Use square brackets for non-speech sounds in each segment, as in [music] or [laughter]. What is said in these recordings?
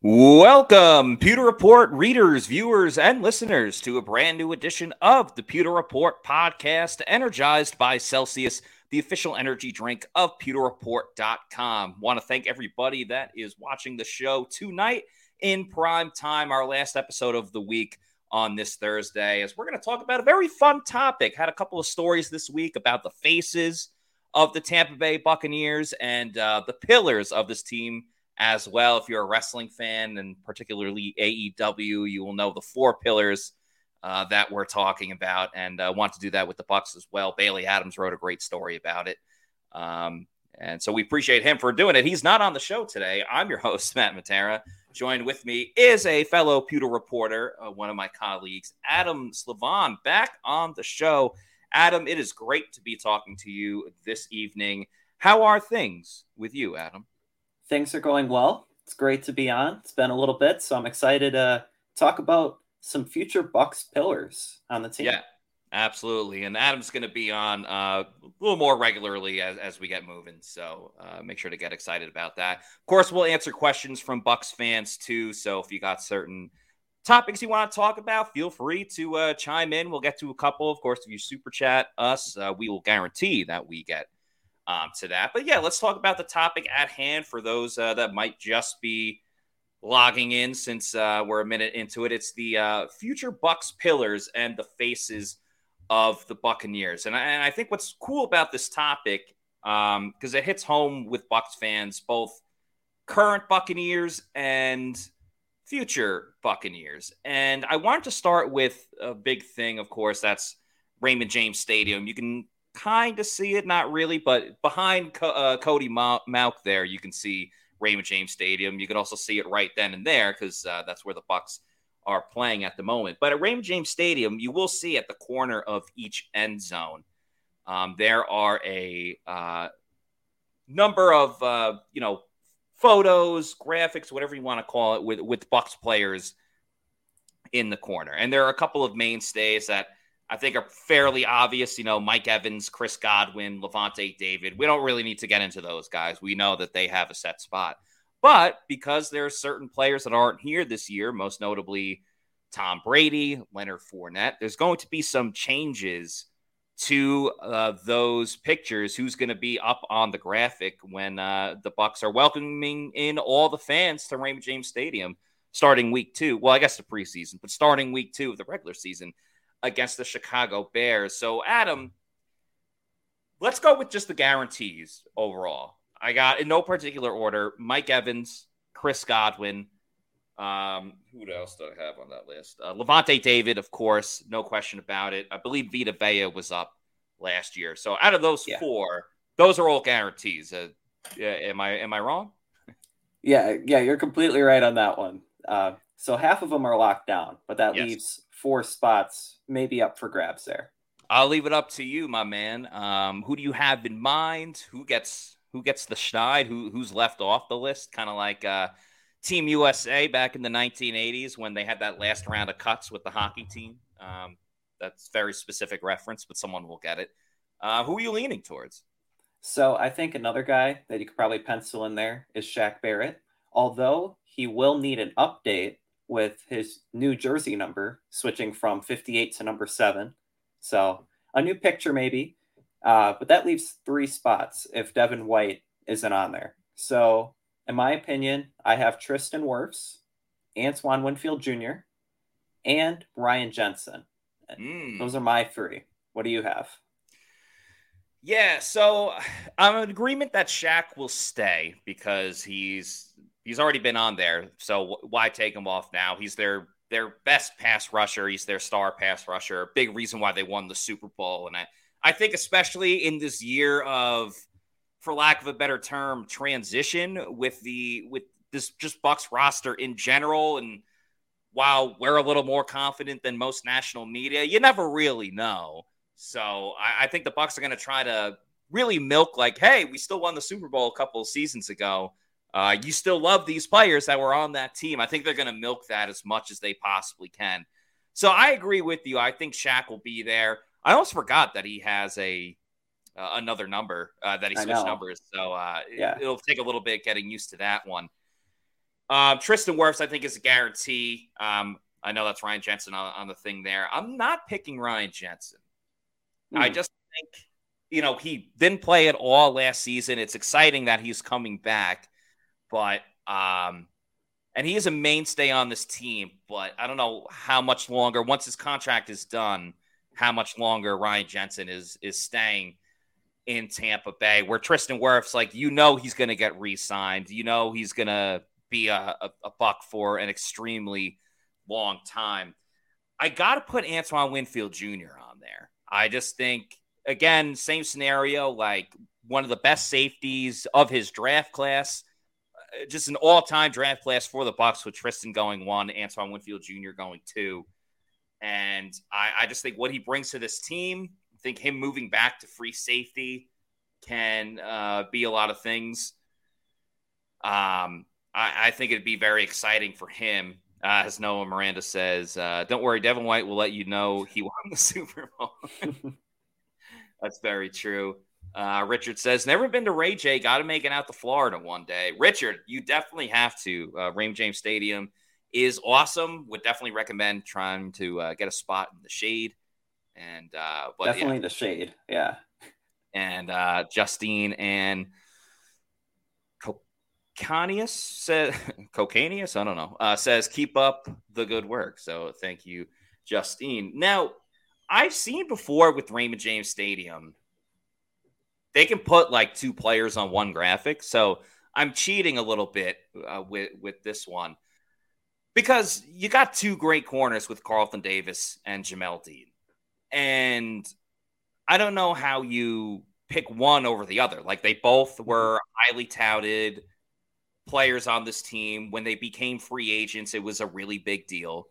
Welcome, Pewter Report readers, viewers, and listeners, to a brand new edition of the Pewter Report podcast, energized by Celsius, the official energy drink of pewterreport.com. Want to thank everybody that is watching the show tonight in prime time, our last episode of the week on this Thursday, as we're going to talk about a very fun topic. Had a couple of stories this week about the faces of the Tampa Bay Buccaneers and uh, the pillars of this team as well. If you're a wrestling fan and particularly AEW, you will know the four pillars uh, that we're talking about, and uh, want to do that with the Bucs as well. Bailey Adams wrote a great story about it, um, and so we appreciate him for doing it. He's not on the show today. I'm your host, [laughs] Matt Matera. Joined with me is a fellow pewter reporter, uh, one of my colleagues, Adam Silvon, back on the show. Adam, it is great to be talking to you this evening. How are things with you, Adam? Things are going well. It's great to be on. It's been a little bit, so I'm excited to talk about some future Bucs pillars on the team. Yeah, absolutely. And Adam's going to be on uh, a little more regularly as, as we get moving. So uh, make sure to get excited about that. Of course, we'll answer questions from Bucs fans too. So if you got certain topics you want to talk about, feel free to uh, chime in. We'll get to a couple. Of course, if you super chat us, uh, we will guarantee that we get um, to that. But yeah, let's talk about the topic at hand for those uh, that might just be logging in since uh, we're a minute into it. It's the uh, future Bucs pillars and the faces of the Buccaneers. And I, and I think what's cool about this topic, because it hits home with Bucs fans, both current Buccaneers and future Buccaneers. And I wanted to start with a big thing, of course, that's Raymond James Stadium. You can kind of see it, not really, but behind Co- uh, Cody Mauch there, you can see Raymond James Stadium. You can also see it right then and there because uh, that's where the Bucs are playing at the moment. But at Raymond James Stadium, you will see at the corner of each end zone, um, there are a uh, number of uh, you know photos, graphics, whatever you want to call it, with with Bucs players in the corner. And there are a couple of mainstays that I think are fairly obvious. You know, Mike Evans, Chris Godwin, Lavonte David. We don't really need to get into those guys. We know that they have a set spot. But because there are certain players that aren't here this year, most notably Tom Brady, Leonard Fournette, there's going to be some changes to uh, those pictures. Who's going to be up on the graphic when uh, the Bucs are welcoming in all the fans to Raymond James Stadium starting week two? Well, I guess the preseason, but starting week two of the regular season against the Chicago Bears. So, Adam, let's go with just the guarantees overall. I got in no particular order Mike Evans, Chris Godwin. Um, who else do I have on that list? Uh, Lavonte David, of course, no question about it. I believe Vita Vea was up last year. So out of those Yeah. four, those are all guarantees. Uh, yeah, am I am I wrong? Yeah, yeah, you're completely right on that one. Uh, so half of them are locked down, but that Yes. leaves four spots maybe up for grabs there. I'll leave it up to you, my man. Um, who do you have in mind? Who gets who gets the schneid? Who who's left off the list? Kind of like uh, Team USA back in the 1980s when they had that last round of cuts with the hockey team. Um, that's very specific reference, but someone will get it. Uh, who are you leaning towards? So I think another guy that you could probably pencil in there is Shaq Barrett, although he will need an update with his new jersey number switching from 58 to number seven. So a new picture maybe, uh, but that leaves three spots if Devin White isn't on there. So in my opinion, I have Tristan Wirfs, Antoine Winfield Jr., and Ryan Jensen. Mm. Those are my three. What do you have? Yeah, so I'm in agreement that Shaq will stay because he's he's already been on there. So why take him off now? He's their their best pass rusher. He's their star pass rusher. Big reason why they won the Super Bowl. And I, I think especially in this year of, for lack of a better term, transition with the with this just Bucs roster in general. And while we're a little more confident than most national media, you never really know. So I, I think the Bucs are going to try to really milk like, hey, we still won the Super Bowl a couple of seasons ago. Uh, you still love these players that were on that team. I think they're going to milk that as much as they possibly can. So I agree with you. I think Shaq will be there. I almost forgot that he has a uh, another number uh, that he switched numbers. So uh, yeah. it, will take a little bit getting used to that one. Um, Tristan Wirfs, I think, is a guarantee. Um, I know that's Ryan Jensen on, on, the thing there. I'm not picking Ryan Jensen. Mm. I hmm. just think, you know, he didn't play at all last season. It's exciting that he's coming back, but um, and he is a mainstay on this team. But I don't know how much longer once his contract is done, how much longer Ryan Jensen is is staying in Tampa Bay. Where Tristan Wirfs, like you know, he's going to get re-signed. You know, he's going to be a, a, a buck for an extremely long time. I got to put Antoine Winfield Jr. on there. I just think, again, same scenario, like one of the best safeties of his draft class. Just an all-time draft class for the Bucs with Tristan going one, Antoine Winfield Jr. going two, and I, I just think what he brings to this team. I think him moving back to free safety can uh, be a lot of things. Um, I, I think it'd be very exciting for him. Uh, as Noah Miranda says, uh, don't worry, Devin White will let you know he won the [laughs] Super Bowl. [laughs] That's very true. Uh, Richard says, never been to Ray J. Got to make it out to Florida one day. Richard, you definitely have to. Uh, Raymond James Stadium is awesome. Would definitely recommend trying to uh, get a spot in the shade. And uh, but, definitely yeah. the shade, yeah. And uh, Justine and Canius says [laughs] Cocanius, I don't know, uh, says keep up the good work. So thank you, Justine. Now, I've seen before with Raymond James Stadium, they can put like two players on one graphic. So I'm cheating a little bit uh, with with this one because you got two great corners with Carlton Davis and Jamel Dean, and I don't know how you pick one over the other. Like they both were highly touted players on this team. When they became free agents, it was a really big deal.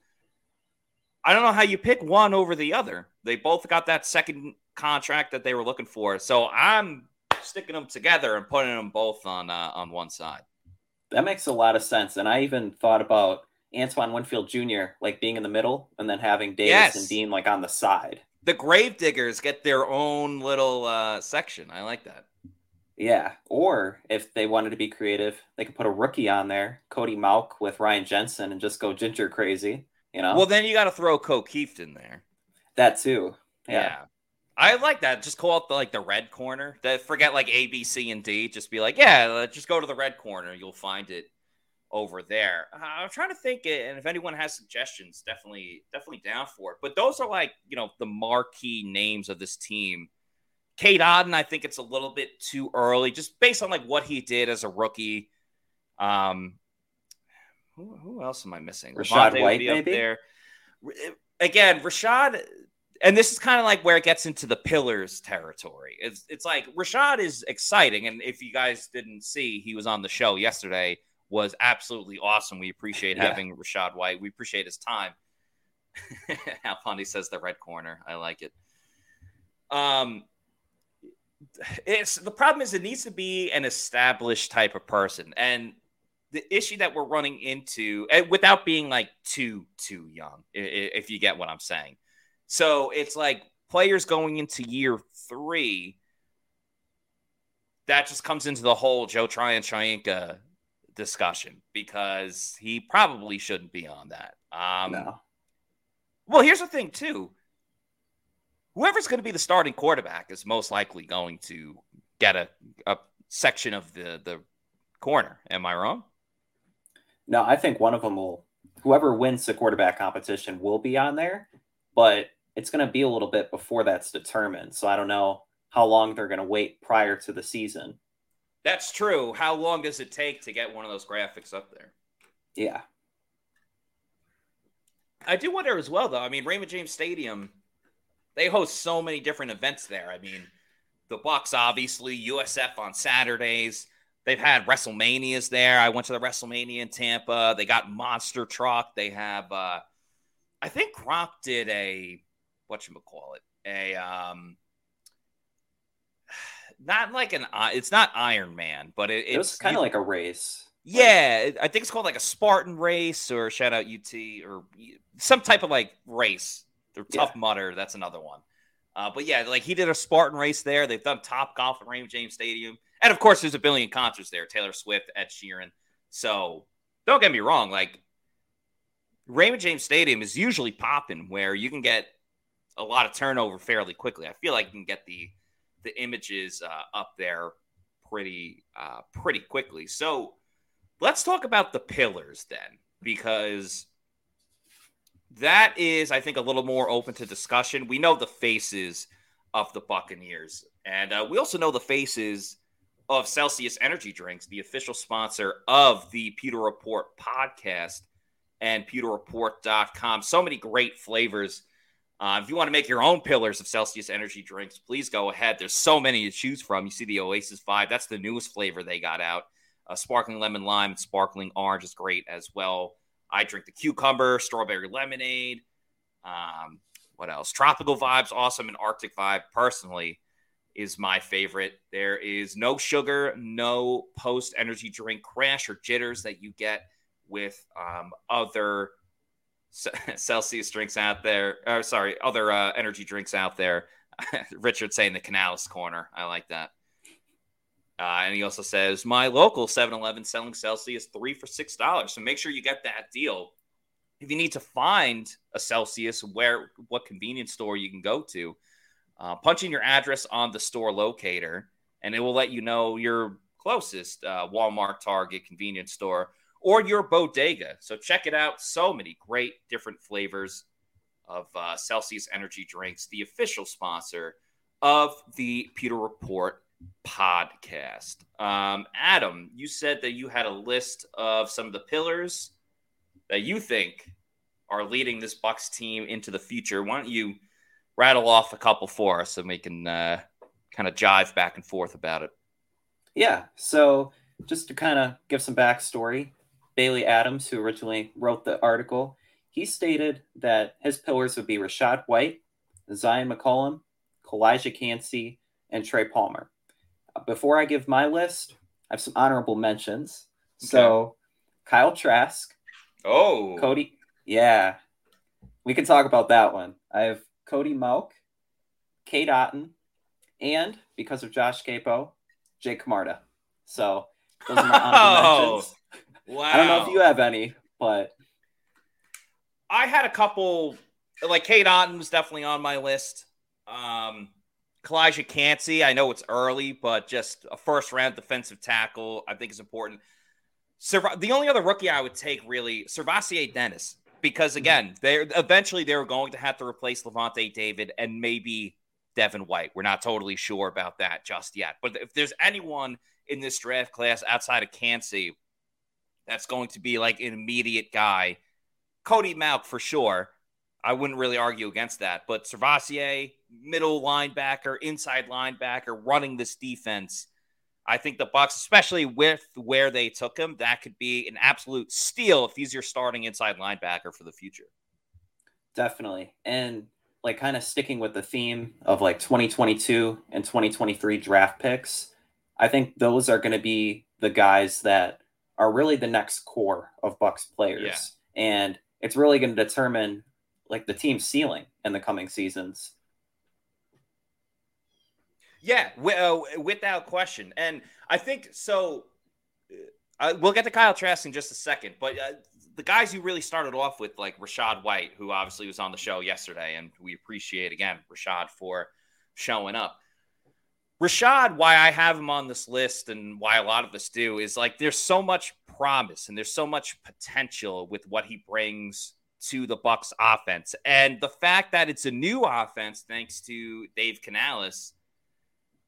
I don't know how you pick one over the other. They both got that second contract that they were looking for. So I'm sticking them together and putting them both on uh, on one side. That makes a lot of sense. And I even thought about Antoine Winfield Jr. like being in the middle and then having Davis yes. and Dean like on the side. The Gravediggers get their own little uh, section. I like that. Yeah, or if they wanted to be creative, they could put a rookie on there, Cody Mauch with Ryan Jensen, and just go ginger crazy. You know. Well, then you got to throw Ko Kieft in there. That too. Yeah. yeah. I like that. Just call it the, like the red corner. forget like A, B, C, and D. Just be like, yeah, just go to the red corner. You'll find it over there. Uh, I'm trying to think, and if anyone has suggestions, definitely, definitely down for it. But those are like you know the marquee names of this team Cade Otton, I think it's a little bit too early, just based on like what he did as a rookie. Um, who, who else am I missing? Rachaad Levante White, maybe. There again, Rachaad, and this is kind of like where it gets into the pillars territory. It's it's like Rachaad is exciting, and if you guys didn't see, he was on the show yesterday. Was absolutely awesome. We appreciate yeah. having Rachaad White. We appreciate his time. [laughs] Al says the red corner. I like it. Um, it's the problem is it needs to be an established type of person and the issue that we're running into without being like too too young if you get what i'm saying so it's like players going into year three that just comes into the whole joe tryon discussion because he probably shouldn't be on that um no. well here's the thing too whoever's going to be the starting quarterback is most likely going to get a, a section of the, the corner. Am I wrong? No, I think one of them will, whoever wins the quarterback competition will be on there, but it's going to be a little bit before that's determined. So I don't know how long they're going to wait prior to the season. That's true. How long does it take to get one of those graphics up there? Yeah. I do wonder as well, though. I mean, Raymond James Stadium, they host so many different events there. I mean, the Bucks, obviously, USF on Saturdays. They've had WrestleManias there. I went to the WrestleMania in Tampa. They got Monster Truck. They have, uh, I think Gronk did a, what you call it, a, um, not like an, it's not Iron Man, but it, It was it's kind of like a race. yeah, I think it's called like a Spartan race or shout out UT or some type of like race. Or Tough Mudder, that's another one. Uh, but yeah, like he did a Spartan race there. They've done Top Golf at Raymond James Stadium, and of course, there's a billion concerts there. Taylor Swift, Ed Sheeran. So don't get me wrong, like Raymond James Stadium is usually popping where you can get a lot of turnover fairly quickly. I feel like you can get the the images uh, up there pretty uh, pretty quickly. So let's talk about the pillars then, because that is, I think, a little more open to discussion. We know the faces of the Buccaneers, and uh, we also know the faces of Celsius Energy Drinks, the official sponsor of the Pewter Report podcast and pewterreport.com. So many great flavors. Uh, if you want to make your own pillars of Celsius Energy Drinks, please go ahead. There's so many to choose from. You see the Oasis Vibe, that's the newest flavor they got out. Uh, sparkling lemon lime sparkling orange is great as well. I drink the cucumber, strawberry lemonade. Um, what else? Tropical vibes, awesome, and Arctic vibe personally is my favorite. There is no sugar, no post energy drink crash or jitters that you get with um, other [laughs] Celsius drinks out there. Or sorry, other uh, energy drinks out there. [laughs] Richard saying the Canales corner. I like that. Uh, and he also says, my local 7 Eleven selling Celsius three for $6. So make sure you get that deal. If you need to find a Celsius, where what convenience store you can go to, uh, punch in your address on the store locator, and it will let you know your closest uh, Walmart, Target, convenience store, or your bodega. So check it out. So many great different flavors of uh, Celsius energy drinks, the official sponsor of the Pewter Report podcast. Um, Adam, you said that you had a list of some of the pillars that you think are leading this Bucs team into the future. Why don't you rattle off a couple for us and we can uh, kind of jive back and forth about it? Yeah. So just to kind of give some backstory, Bailey Adams, who originally wrote the article, he stated that his pillars would be Rachaad White, Zyon McCollum, Calijah Kancey, and Trey Palmer uh, before I give my list, I have some honorable mentions. Okay. So, Kyle Trask. Oh, Cody. Yeah, we can talk about that one. I have Cody Mauch, Cade Otton, and because of Josh Capo, Jake Camarda. So those are my honorable [laughs] oh, mentions. Wow. I don't know if you have any, but I had a couple. Like Cade Otton was definitely on my list. Um, Calijah Kancey, I know it's early, but just a first round defensive tackle, I think is important. the only other rookie I would take really, SirVocea Dennis, because mm-hmm. again, they eventually they were going to have to replace Lavonte David and maybe Devin White. We're not totally sure about that just yet. But if there's anyone in this draft class outside of Kancey that's going to be like an immediate guy, Cody Mauch for sure. I wouldn't really argue against that. But SirVocea, middle linebacker, inside linebacker, running this defense. I think the Bucs, especially with where they took him, that could be an absolute steal if he's your starting inside linebacker for the future. Definitely. And like kind of sticking with the theme of like 2022 and 2023 draft picks, I think those are going to be the guys that are really the next core of Bucs players. Yeah. And it's really going to determine like the team's ceiling in the coming seasons. Yeah, uh, without question. And I think so. Uh, we'll get to Kyle Trask in just a second, but uh, the guys you really started off with, like Rachaad White, who obviously was on the show yesterday, and we appreciate again Rachaad for showing up. Rachaad, why I have him on this list and why a lot of us do is like there's so much promise and there's so much potential with what he brings to the Bucs offense. And the fact that it's a new offense thanks to Dave Canales,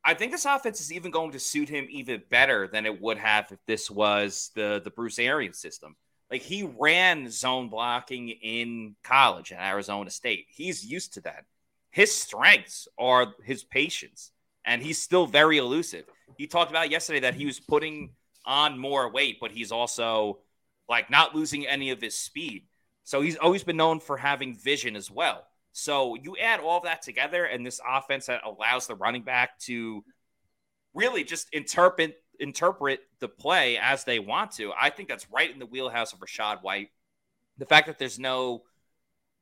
I think this offense is even going to suit him even better than it would have if this was the the Bruce Arians system. Like he ran zone blocking in college at Arizona State. He's used to that. His strengths are his patience, and he's still very elusive. He talked about yesterday that he was putting on more weight, but he's also like not losing any of his speed. So he's always been known for having vision as well. So you add all that together, and this offense that allows the running back to really just interpret interpret the play as they want to. I think that's right in the wheelhouse of Rachaad White. The fact that there's no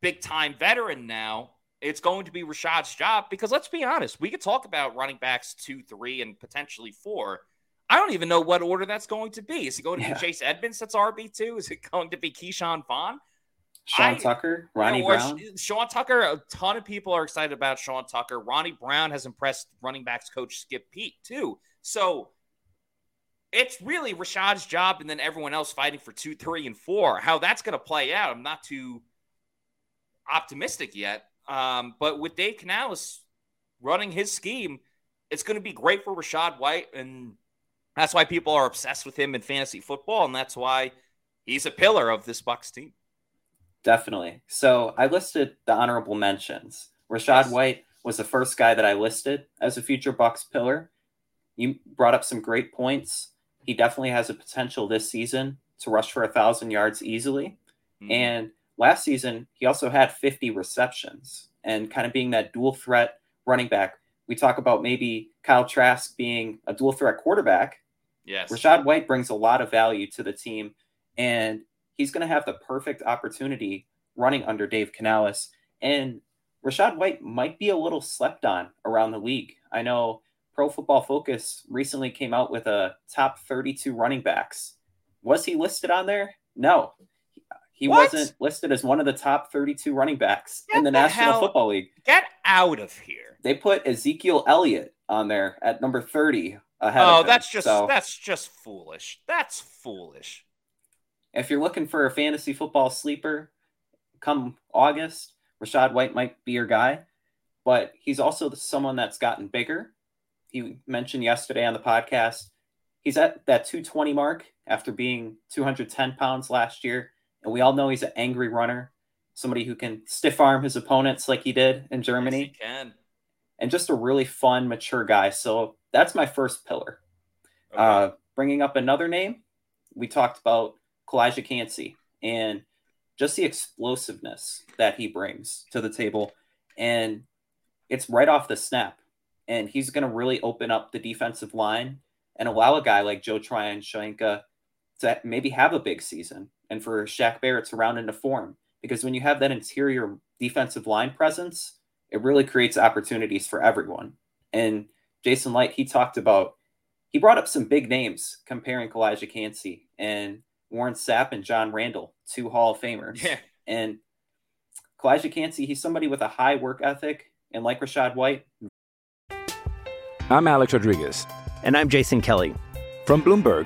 big time veteran now, it's going to be Rachaad's job because let's be honest, we could talk about running backs two, three, and potentially four. I don't even know what order that's going to be. Is it going to yeah. be Chase Edmonds that's RB2? Is it going to be Ke'Shawn Vaughn? Sean I, Tucker, Ronnie you know, Brown. Sean Tucker, a ton of people are excited about Sean Tucker. Ronnie Brown has impressed running backs coach Skip Peete, too. So it's really Rachaad's job and then everyone else fighting for two, three, and four. How that's going to play out, I'm not too optimistic yet. Um, but with Dave Canales running his scheme, it's going to be great for Rachaad White. And that's why people are obsessed with him in fantasy football. And that's why he's a pillar of this Bucs team. Definitely. So I listed the honorable mentions. Rachaad yes. White was the first guy that I listed as a future Bucs pillar. You brought up some great points. He definitely has a potential this season to rush for a thousand yards easily. Mm-hmm. And last season, he also had 50 receptions and kind of being that dual threat running back. We talk about maybe Kyle Trask being a dual threat quarterback. Yes. Rachaad White brings a lot of value to the team, and he's going to have the perfect opportunity running under Dave Canales. And Rachaad White might be a little slept on around the league. I know Pro Football Focus recently came out with a top 32 running backs. Was he listed on there? No. He what? wasn't listed as one of the top 32 running backs Get in the, the National hell... Football League. Get out of here. They put Ezekiel Elliott on there at number 30 ahead Oh, that's just so, that's just foolish. That's foolish. If you're looking for a fantasy football sleeper come August, Rachaad White might be your guy, but he's also someone that's gotten bigger he mentioned yesterday on the podcast. He's at that 220 mark after being 210 pounds last year. And we all know he's an angry runner, somebody who can stiff arm his opponents like he did in Germany. Yes, can. And just a really fun, mature guy. So that's my first pillar. Okay. Uh, bringing up another name, we talked about Calijah Kancey and just the explosiveness that he brings to the table. And it's right off the snap and he's going to really open up the defensive line and allow a guy like Joe Tryon-Shoyinka to maybe have a big season and for Shaq Barrett to round into form. Because when you have that interior defensive line presence, it really creates opportunities for everyone. And Jason Licht, he talked about, he brought up some big names comparing Calijah Kancey and Warren Sapp and John Randle, two Hall of Famers. Yeah. And Calijah Kancey, he's somebody with a high work ethic. And like Rachaad White, I'm Alex Rodriguez. And I'm Jason Kelly. From Bloomberg,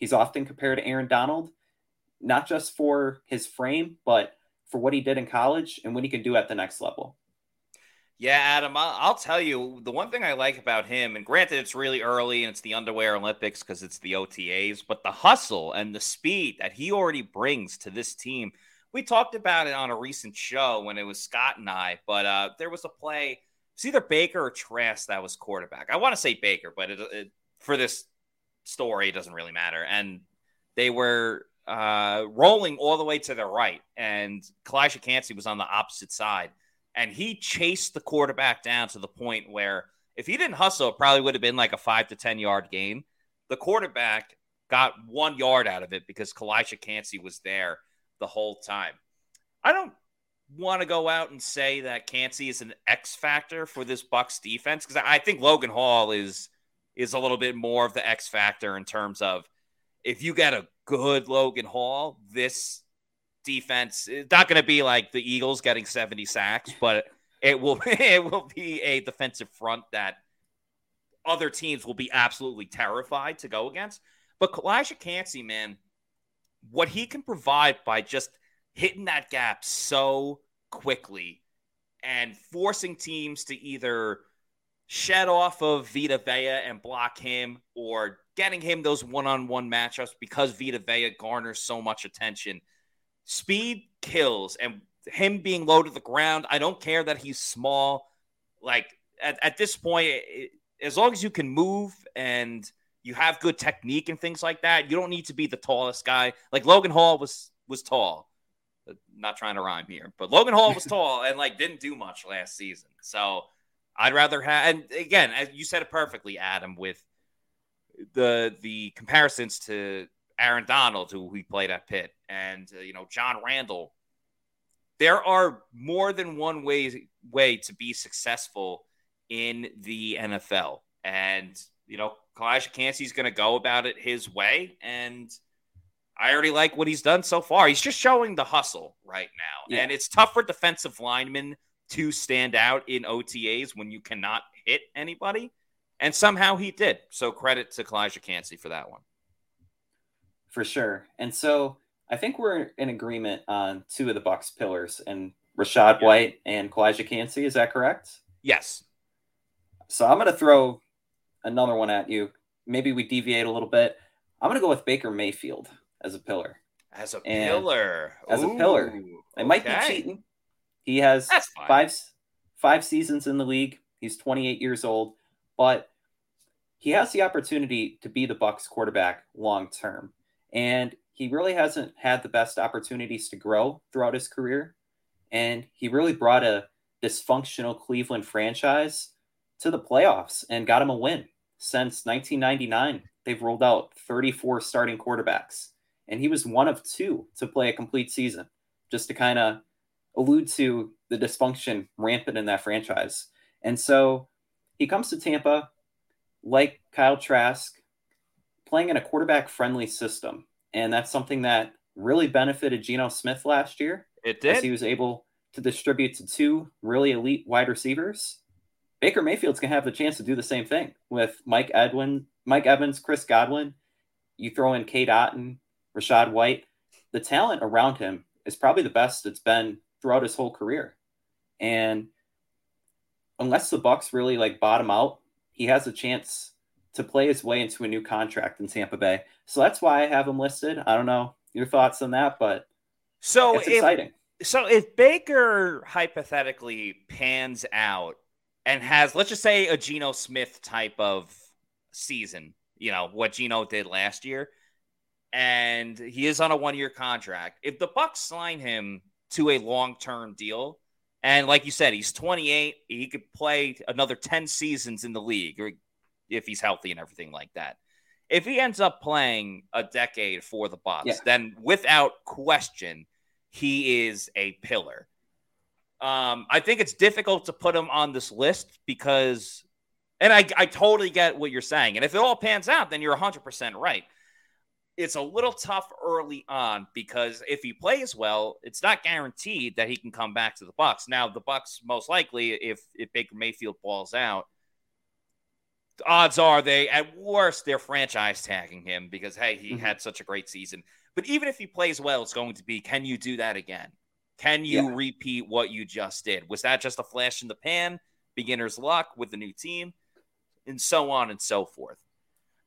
He's often compared to Aaron Donald, not just for his frame, but for what he did in college and what he can do at the next level. Yeah, Adam, I'll tell you the one thing I like about him, and granted, it's really early and it's the underwear Olympics because it's the OTAs, but the hustle and the speed that he already brings to this team. We talked about it on a recent show when it was Scott and I, but uh, there was a play it's either Baker or Trask that was quarterback. I want to say Baker, but it, it, for this story, doesn't really matter. And they were uh, rolling all the way to the right, and Calijah Kancey was on the opposite side, and he chased the quarterback down to the point where if he didn't hustle, it probably would have been like a five to ten yard gain. The quarterback got one yard out of it because Calijah Kancey was there the whole time. I don't want to go out and say that Kancey is an X factor for this Bucs defense because I think Logan Hall is is a little bit more of the X factor in terms of if you get a good Logan Hall, this defense is not going to be like the Eagles getting 70 sacks, but it will [laughs] it will be a defensive front that other teams will be absolutely terrified to go against. But Calijah Kancey, man, what he can provide by just hitting that gap so quickly and forcing teams to either shed off of Vita Vea and block him or getting him those one-on-one matchups because Vita Vea garners so much attention. Speed kills and him being low to the ground, I don't care that he's small. Like at, at this point, it, as long as you can move and you have good technique and things like that, you don't need to be the tallest guy. Like Logan Hall was was tall. Not trying to rhyme here, but Logan Hall was [laughs] tall and like didn't do much last season. So I'd rather have and again, as you said it perfectly, Adam, with the the comparisons to Aaron Donald, who we played at Pitt, and uh, you know John Randle. There are more than one way way to be successful in the NFL, and you know Calijah Kancey's going to go about it his way, and I already like what he's done so far. He's just showing the hustle right now, yeah. and it's tough for defensive linemen to stand out in OTAs when you cannot hit anybody. And somehow he did. So credit to Calijah Kancey for that one. For sure. And so I think we're in agreement on two of the Bucs pillars and Rachaad yeah. White and Calijah Kancey. Is that correct? Yes. So I'm going to throw another one at you. Maybe we deviate a little bit. I'm going to go with Baker Mayfield as a pillar. As a and pillar. As Ooh, a pillar. I okay. might be cheating. He has five five seasons in the league. He's 28 years old, but he has the opportunity to be the Bucs quarterback long term. And he really hasn't had the best opportunities to grow throughout his career. And he really brought a dysfunctional Cleveland franchise to the playoffs and got him a win. Since 1999, they've rolled out 34 starting quarterbacks, and he was one of two to play a complete season, just to kind of allude to the dysfunction rampant in that franchise. And so he comes to Tampa, like Kyle Trask, playing in a quarterback friendly system. And that's something that really benefited Geno Smith last year. It did. He was able to distribute to two really elite wide receivers. Baker Mayfield's gonna have the chance to do the same thing with Mike Edwin, Mike Evans, Chris Godwin. You throw in Cade Otton, Rachaad White. The talent around him is probably the best it's been throughout his whole career. And unless the Bucs really like bottom out, he has a chance to play his way into a new contract in Tampa Bay. So that's why I have him listed. I don't know your thoughts on that, but so it's if, exciting. So if Baker hypothetically pans out and has, let's just say, a Geno Smith type of season, you know what Geno did last year, and he is on a one-year contract. If the Bucs sign him to a long-term deal, and like you said, he's 28. He could play another 10 seasons in the league if he's healthy and everything like that. If he ends up playing a decade for the Bucs, yeah. then without question, he is a pillar. Um, I think it's difficult to put him on this list because, and I, I totally get what you're saying. And if it all pans out, then you're 100% right it's a little tough early on because if he plays well, it's not guaranteed that he can come back to the Bucs. Now, the Bucs most likely, if if Baker Mayfield balls out, the odds are they at worst they're franchise tagging him because hey, he mm-hmm. had such a great season. But even if he plays well, it's going to be can you do that again? Can you yeah. repeat what you just did? Was that just a flash in the pan, beginner's luck with the new team, and so on and so forth?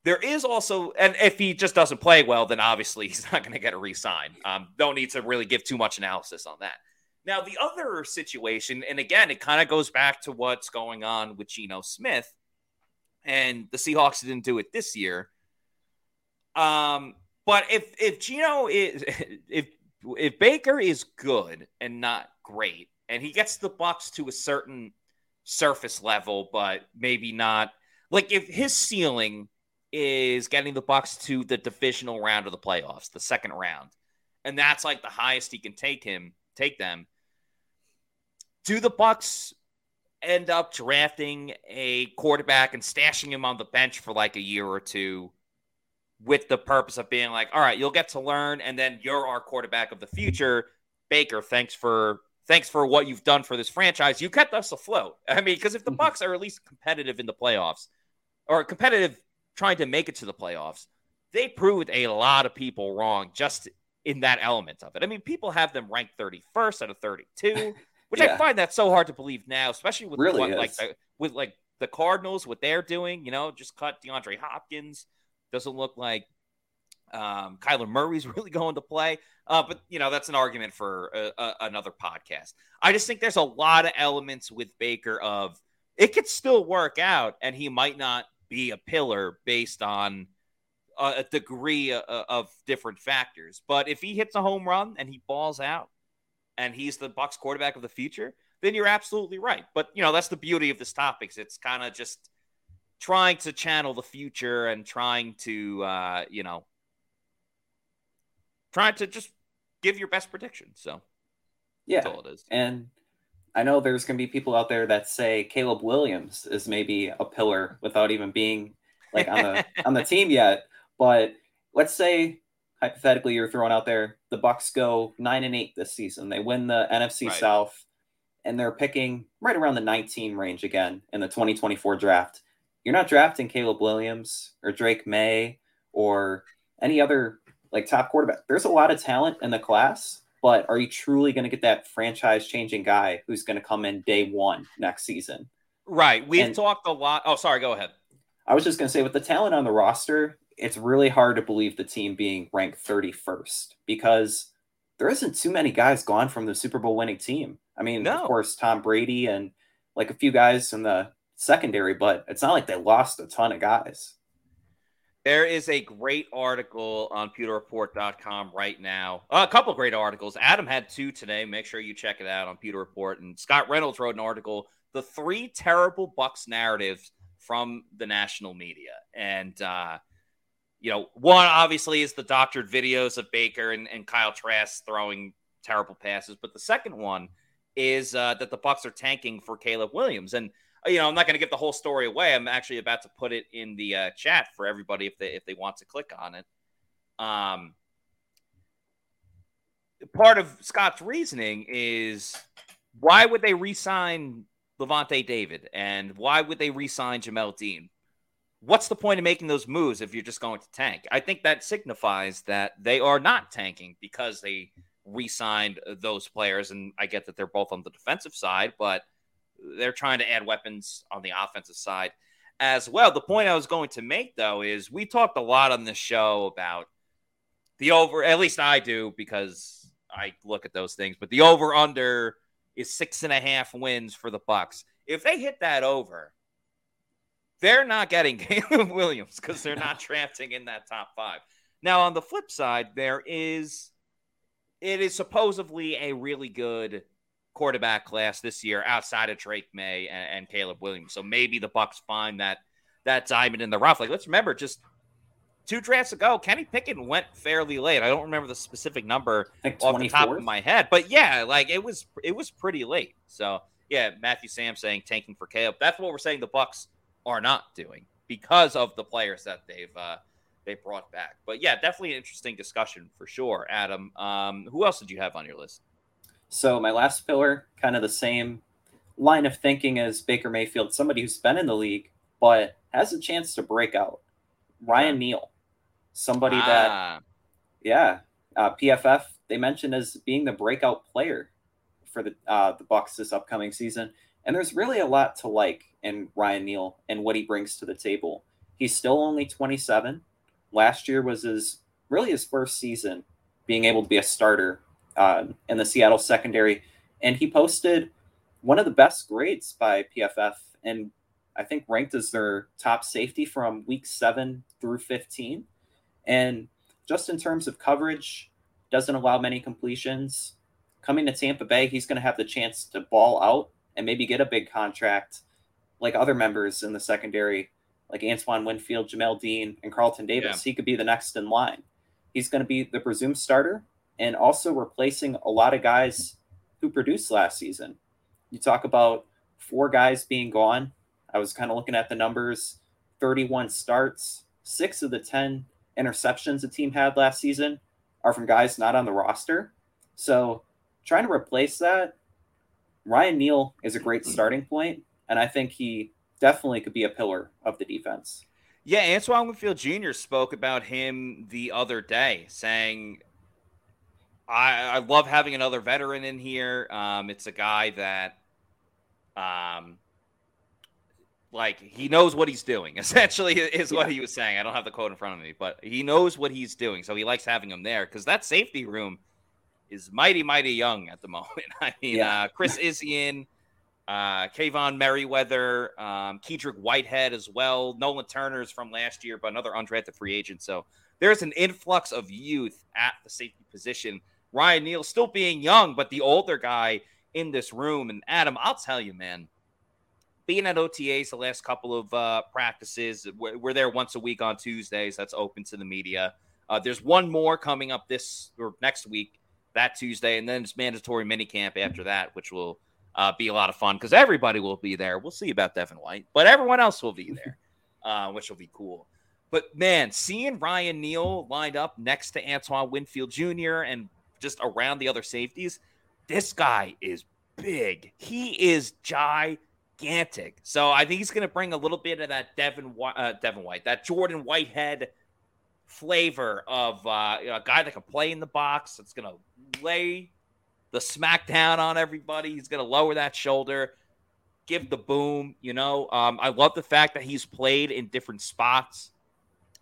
There is also, and if he just doesn't play well, then obviously [laughs] he's not going to get a resign. Um, don't need to really give too much analysis on that. Now, the other situation, and again, it kind of goes back to what's going on with Geno Smith, and the Seahawks didn't do it this year. Um, but if if Geno is [laughs] if if Baker is good and not great, and he gets the Bucs to a certain surface level, but maybe not like if his ceiling is getting the Bucs to the divisional round of the playoffs, the second round. And that's like the highest he can take him, take them. Do the Bucs end up drafting a quarterback and stashing him on the bench for like a year or two with the purpose of being like, all right, you'll get to learn, and then you're our quarterback of the future. Baker, thanks for thanks for what you've done for this franchise. You kept us afloat. [laughs] I mean, because if the mm-hmm. Bucs are at least competitive in the playoffs or competitive trying to make it to the playoffs, they proved a lot of people wrong just in that element of it. I mean, people have them ranked 31st out of 32, [laughs] which yeah. I find that so hard to believe now, especially with really what, like the, with like the Cardinals, what they're doing. You know, just cut DeAndre Hopkins. Doesn't look like um, Kyler Murray's [laughs] really going to play. Uh, but you know, that's an argument for a, a, another podcast. I just think there's a lot of elements with Baker of it could still work out, and he might not be a pillar based on a degree of, of different factors. But if he hits a home run and he balls out, and he's the Bucs quarterback of the future, then you're absolutely right. But you know, that's the beauty of this topic. It's kind of just trying to channel the future and trying to uh, you know trying to just give your best prediction. So yeah, that's all it is. And I know there's going to be people out there that say Caleb Williams is maybe a pillar without even being like on the [laughs] on the team yet. But let's say hypothetically you're throwing out there the Bucs go nine and eight this season. They win the NFC right. South, and they're picking right around the 19 range again in the 2024 draft. You're not drafting Caleb Williams or Drake Maye or any other like top quarterback. There's a lot of talent in the class, but are you truly going to get that franchise changing guy who's going to come in day one next season? Right. We've and talked a lot. Oh, sorry. Go ahead. I was just going to say, with the talent on the roster, it's really hard to believe the team being ranked 31st because there isn't too many guys gone from the Super Bowl winning team. I mean, no. of course, Tom Brady and like a few guys in the secondary, but it's not like they lost a ton of guys. There is a great article on pewterreport.com right now. Uh, a couple great articles. Adam had two today. Make sure you check it out on Pewter Report. And Scott Reynolds wrote an article, The Three Terrible Bucs Narratives from the National Media. And, uh, you know, one obviously is the doctored videos of Baker and, and Kyle Trask throwing terrible passes. But the second one is uh, that the Bucs are tanking for Caleb Williams. And you know, I'm not going to give the whole story away. I'm actually about to put it in the uh, chat for everybody if they if they want to click on it. Um, part of Scott's reasoning is why would they re-sign Lavonte David and why would they re-sign Jamel Dean? What's the point of making those moves if you're just going to tank? I think that signifies that they are not tanking because they re-signed those players, and I get that they're both on the defensive side, but they're trying to add weapons on the offensive side as well. The point I was going to make, though, is we talked a lot on this show about the over, at least I do because I look at those things, but the over under is six and a half wins for the Bucs. If they hit that over, they're not getting [laughs] Caleb Williams because they're not [laughs] drafting in that top five. Now, on the flip side, there is it is supposedly a really good quarterback class this year outside of Drake Maye and, and, Caleb Williams. So maybe the Bucs find that that diamond in the rough. Like let's remember, just two drafts ago, Kenny Pickett went fairly late. I don't remember the specific number off the top of my head, but yeah, like it was it was pretty late. So yeah, Matthew Sam saying tanking for Caleb. That's what we're saying the Bucs are not doing because of the players that they've uh, they brought back. But yeah, definitely an interesting discussion for sure. Adam, um, who else did you have on your list? So my last pillar, kind of the same line of thinking as Baker Mayfield, somebody who's been in the league but has a chance to break out. Ryan Neal, somebody ah. that, yeah, uh, PFF they mentioned as being the breakout player for the uh, the Bucs this upcoming season. And there's really a lot to like in Ryan Neal and what he brings to the table. He's still only 27. Last year was his really his first season being able to be a starter uh, in the Seattle secondary, and he posted one of the best grades by PFF, and I think ranked as their top safety from week seven through 15. And just in terms of coverage, doesn't allow many completions. Coming to Tampa Bay, he's going to have the chance to ball out and maybe get a big contract like other members in the secondary, like Antoine Winfield, Jamel Dean, and Carlton Davis. Yeah. He could be the next in line. He's going to be the presumed starter, and also replacing a lot of guys who produced last season. You talk about four guys being gone. I was kind of looking at the numbers 31 starts, six of the 10 interceptions the team had last season are from guys not on the roster. So trying to replace that, Ryan Neal is a great mm. starting point, and I think he definitely could be a pillar of the defense. Yeah, Antoine Winfield Jr. spoke about him the other day, saying, I, I love having another veteran in here. Um, it's a guy that um, like he knows what he's doing [laughs] essentially is yeah. what he was saying i don't have the quote in front of me but he knows what he's doing so he likes having him there because that safety room is mighty mighty young at the [laughs] moment i mean yeah. uh, chris Izien, uh Kaevon Merriweather, um, Kedrick Whitehead as well. Nolan Turner's from last year, but another undrafted free agent. So there's an influx of youth at the safety position. Ryan Neal still being young, but the older guy in this room. And Adam, I'll tell you, man, being at OTAs the last couple of uh, practices, we're, we're, there once a week on Tuesdays. That's open to the media. Uh, there's one more coming up this or next week, that Tuesday, and then it's mandatory minicamp after that, which will uh, be a lot of fun because everybody will be there. We'll see about Devin White, but everyone else will be there, [laughs] uh, which will be cool. But man, seeing Ryan Neal lined up next to Antoine Winfield Jr. and just around the other safeties, this guy is big. He is gigantic. So I think he's going to bring a little bit of that Devin uh, Devin White, that Jordan Whitehead flavor of uh, you know, a guy that can play in the box. That's going to lay the smackdown on everybody. He's going to lower that shoulder, give the boom. You know, um, I love the fact that he's played in different spots.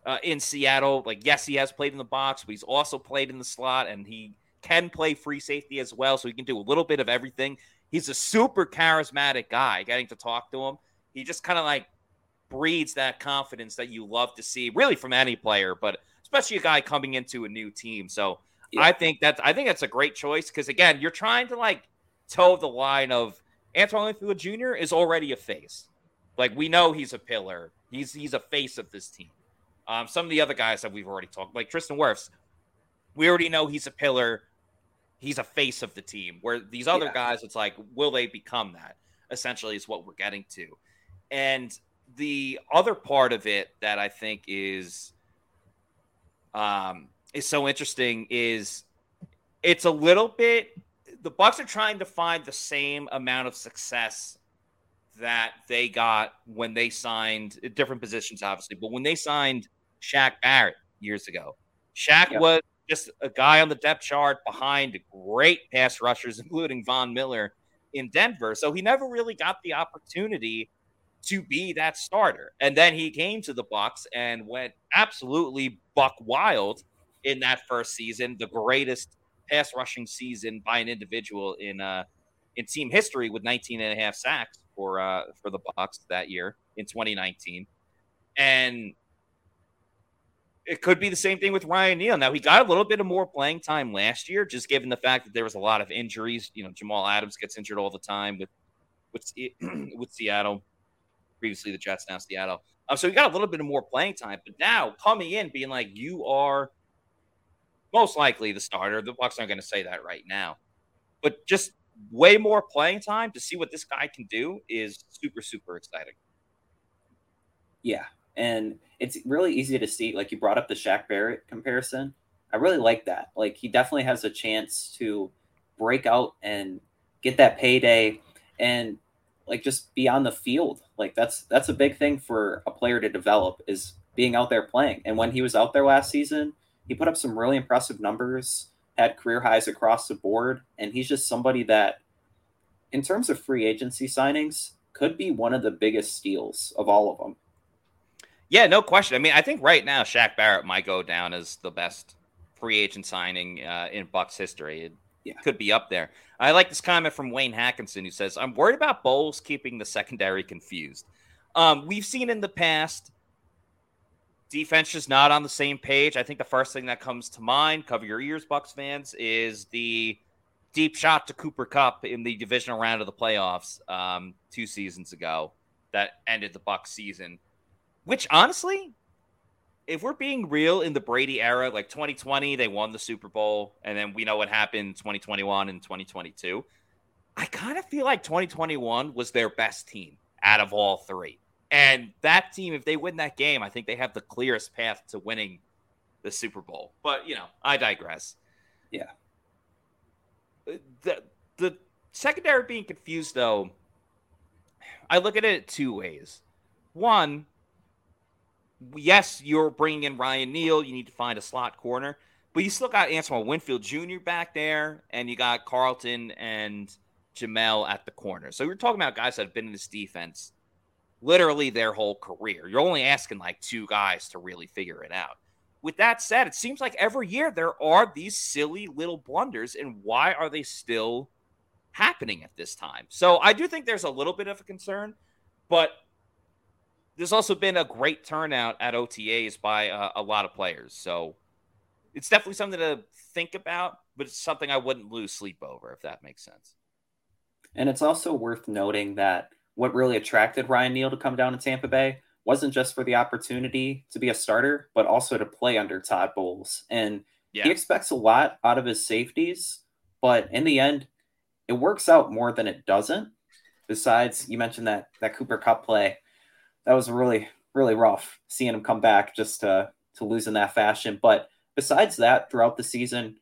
Uh, in Seattle, like yes, he has played in the box, but he's also played in the slot, and he can play free safety as well, so he can do a little bit of everything. He's a super charismatic guy. Getting to talk to him, he just kind of like breeds that confidence that you love to see, really from any player, but especially a guy coming into a new team. So yeah. I think that's I think that's a great choice because again, you're trying to like toe the line of Antoine Winfield Jr. is already a face. Like we know he's a pillar. He's he's a face of this team. Um, some of the other guys that we've already talked, like Tristan Wirfs, we already know he's a pillar he's a face of the team. Where these other yeah. guys, it's like, will they become that? Essentially, is what we're getting to. And the other part of it that I think is um, is so interesting is it's a little bit the Bucs are trying to find the same amount of success that they got when they signed different positions, obviously, but when they signed Shaq Barrett years ago, Shaq yep. was just a guy on the depth chart behind great pass rushers, [laughs] including Von Miller in Denver. So he never really got the opportunity to be that starter. And then he came to the Bucs and went absolutely buck wild in that first season, the greatest pass rushing season by an individual in uh in team history with 19 and a half sacks for uh for the Bucs that year in 2019. And it could be the same thing with Ryan Neal. Now he got a little bit of more playing time last year, just given the fact that there was a lot of injuries. You know, Jamal Adams gets injured all the time with with [clears throat] with Seattle. Previously the Jets, now Seattle. Um, so he got a little bit of more playing time, but now coming in, being like you are most likely the starter. The Bucs aren't going to say that right now, but just way more playing time to see what this guy can do is super super exciting. Yeah, and it's really easy to see. Like you brought up the Shaq Barrett comparison. I really like that. Like he definitely has a chance to break out and get that payday and like just be on the field. Like that's that's a big thing for a player to develop is being out there playing. And when he was out there last season, he put up some really impressive numbers, had career highs across the board, and he's just somebody that in terms of free agency signings could be one of the biggest steals of all of them. Yeah, no question. I mean, I think right now Shaq Barrett might go down as the best free agent signing uh, in Bucs history. It yeah. could be up there. I like this comment from Wayne Hackinson who says, "I'm worried about Bowles keeping the secondary confused." Um, we've seen in the past defense just not on the same page. I think the first thing that comes to mind, cover your ears, Bucs fans, is the deep shot to Cooper Kupp in the divisional round of the playoffs um, two seasons ago that ended the Bucs season which honestly, if we're being real in the Brady era, like 2020, they won the Super Bowl, and then we know what happened 2021 and 2022. I kind of feel like 2021 was their best team out of all three. And that team, if they win that game, I think they have the clearest path to winning the Super Bowl. But you know, I digress. Yeah. Uh, the the secondary being confused though, I look at it two ways. One, yes, you're bringing in Ryan Neal. You need to find a slot corner, but you still got Antoine Winfield Jr. back there, and you got Carlton and Jamel at the corner. So you're talking about guys that have been in this defense literally their whole career. You're only asking like two guys to really figure it out. With that said, it seems like every year there are these silly little blunders, and why are they still happening at this time? So I do think there's a little bit of a concern, but there's also been a great turnout at OTAs by uh, a lot of players. So it's definitely something to think about, but it's something I wouldn't lose sleep over, if that makes sense. And it's also worth noting that what really attracted Ryan Neal to come down to Tampa Bay wasn't just for the opportunity to be a starter, but also to play under Todd Bowles. And yeah. he expects a lot out of his safeties, but in the end, it works out more than it doesn't. Besides, you mentioned that that Cooper Kupp play. That was really, really rough seeing him come back just to to lose in that fashion. But besides that, throughout the season,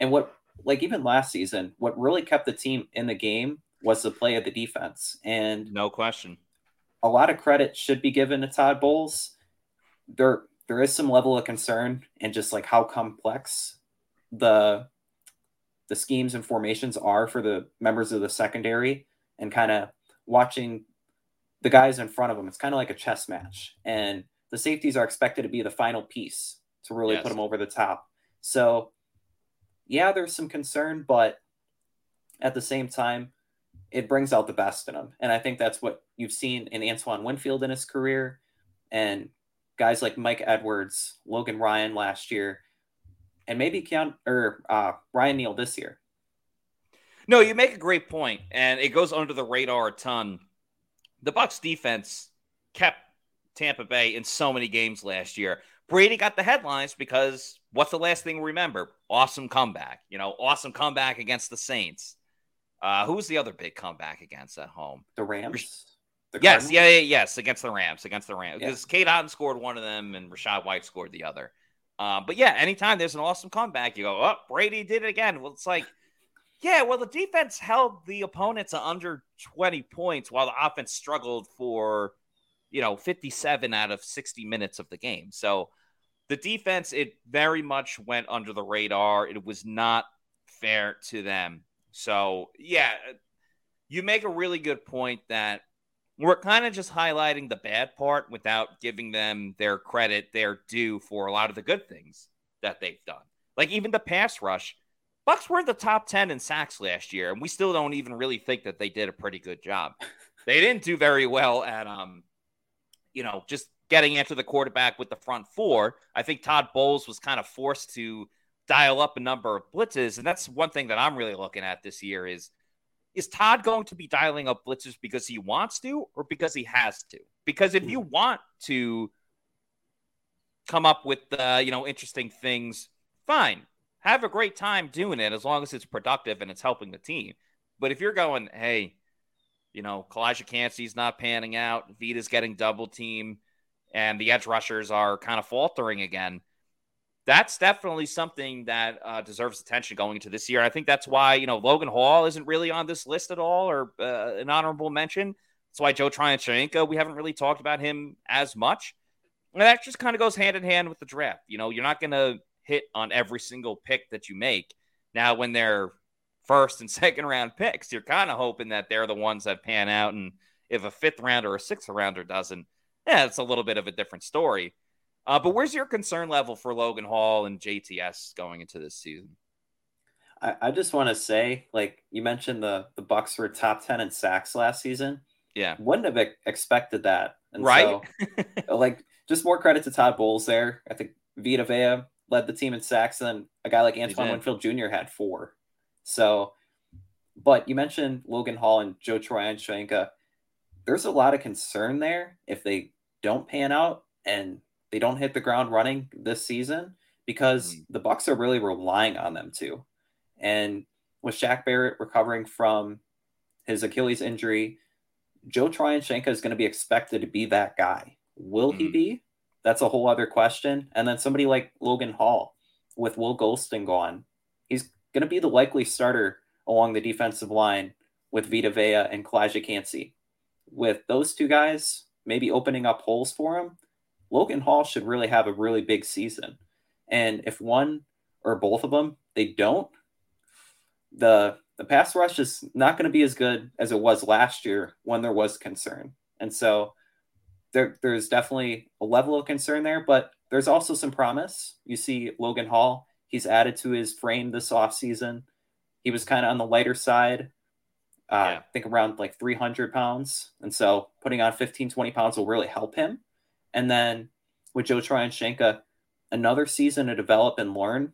and what like even last season, what really kept the team in the game was the play of the defense. And no question. A lot of credit should be given to Todd Bowles. There there is some level of concern and just like how complex the the schemes and formations are for the members of the secondary and kind of watching the guys in front of them. It's kind of like a chess match. And the safeties are expected to be the final piece to really yes. put them over the top. So, yeah, there's some concern, but at the same time, it brings out the best in him. And I think that's what you've seen in Antoine Winfield in his career and guys like Mike Edwards, Logan Ryan last year, and maybe Keon or uh, Ryan Neal this year. No, you make a great point, and it goes under the radar a ton. The Bucs defense kept Tampa Bay in so many games last year. Brady got the headlines because what's the last thing we remember? Awesome comeback. You know, awesome comeback against the Saints. Uh, who was the other big comeback against at home? The Rams. The yes, yeah, yeah, yes, against the Rams, against the Rams, because yeah. Cade Otton scored one of them and Rachaad White scored the other. Uh, but yeah, anytime there's an awesome comeback, you go, "Oh, Brady did it again." Well, it's like, yeah, well, the defense held the opponent to under 20 points while the offense struggled for, you know, 57 out of 60 minutes of the game. So the defense, it very much went under the radar. It was not fair to them. So, yeah, you make a really good point that we're kind of just highlighting the bad part without giving them their credit, their due for a lot of the good things that they've done. Like even the pass rush, Bucs were in the top 10 in sacks last year, and we still don't even really think that they did a pretty good job. they didn't do very well at um, you know, just getting after the quarterback with the front four. I think Todd Bowles was kind of forced to dial up a number of blitzes. And that's one thing that I'm really looking at this year is is Todd going to be dialing up blitzes because he wants to or because he has to? Because if you hmm. want to come up with uh, you know interesting things, fine. Have a great time doing it as long as it's productive and it's helping the team. But if you're going, hey, you know, Calijah Kancey's not panning out, Vita's getting double team, and the edge rushers are kind of faltering again – that's definitely something that uh, deserves attention going into this year. I think that's why you know Logan Hall isn't really on this list at all, or uh, an honorable mention. That's why Joe Tryon-Shoyinka, we haven't really talked about him as much. And that just kind of goes hand in hand with the draft. You know, you're not going to hit on every single pick that you make. Now, when they're first and [laughs] second round picks, you're kind of hoping that they're the ones that pan out. And if a fifth rounder or a sixth rounder doesn't, yeah, it's a little bit of a different story. Uh, but where's your concern level for Logan Hall and JTS going into this season? I, I just want to say, like you mentioned, the the Bucs were top ten in sacks last season. Yeah, wouldn't have expected that. And right? So, [laughs] like, just more credit to Todd Bowles there. I think Vita Vea led the team in sacks, and a guy like Antoine Winfield Jr. had four. So, but you mentioned Logan Hall and Joe Tryon-Shoyinka. There's a lot of concern there if they don't pan out and they don't hit the ground running this season because mm-hmm. the Bucs are really relying on them too. And with Shaq Barrett recovering from his Achilles injury, Joe Tryon-Shoyinka is going to be expected to be that guy. Will mm-hmm. he be? That's a whole other question. And then somebody like Logan Hall with Will Gholston gone, he's going to be the likely starter along the defensive line with Vita Vea and Calijah Kancey. With those two guys maybe opening up holes for him, Logan Hall should really have a really big season. And if one or both of them they don't, the the pass rush is not going to be as good as it was last year when there was concern. And so there, there's definitely a level of concern there, but there's also some promise. You see Logan Hall, he's added to his frame this offseason. He was kind of on the lighter side, uh, yeah. I think around like 300 pounds. And so putting on 15, 20 pounds will really help him. And then with Joe Tryon-Shoyinka, another season to develop and learn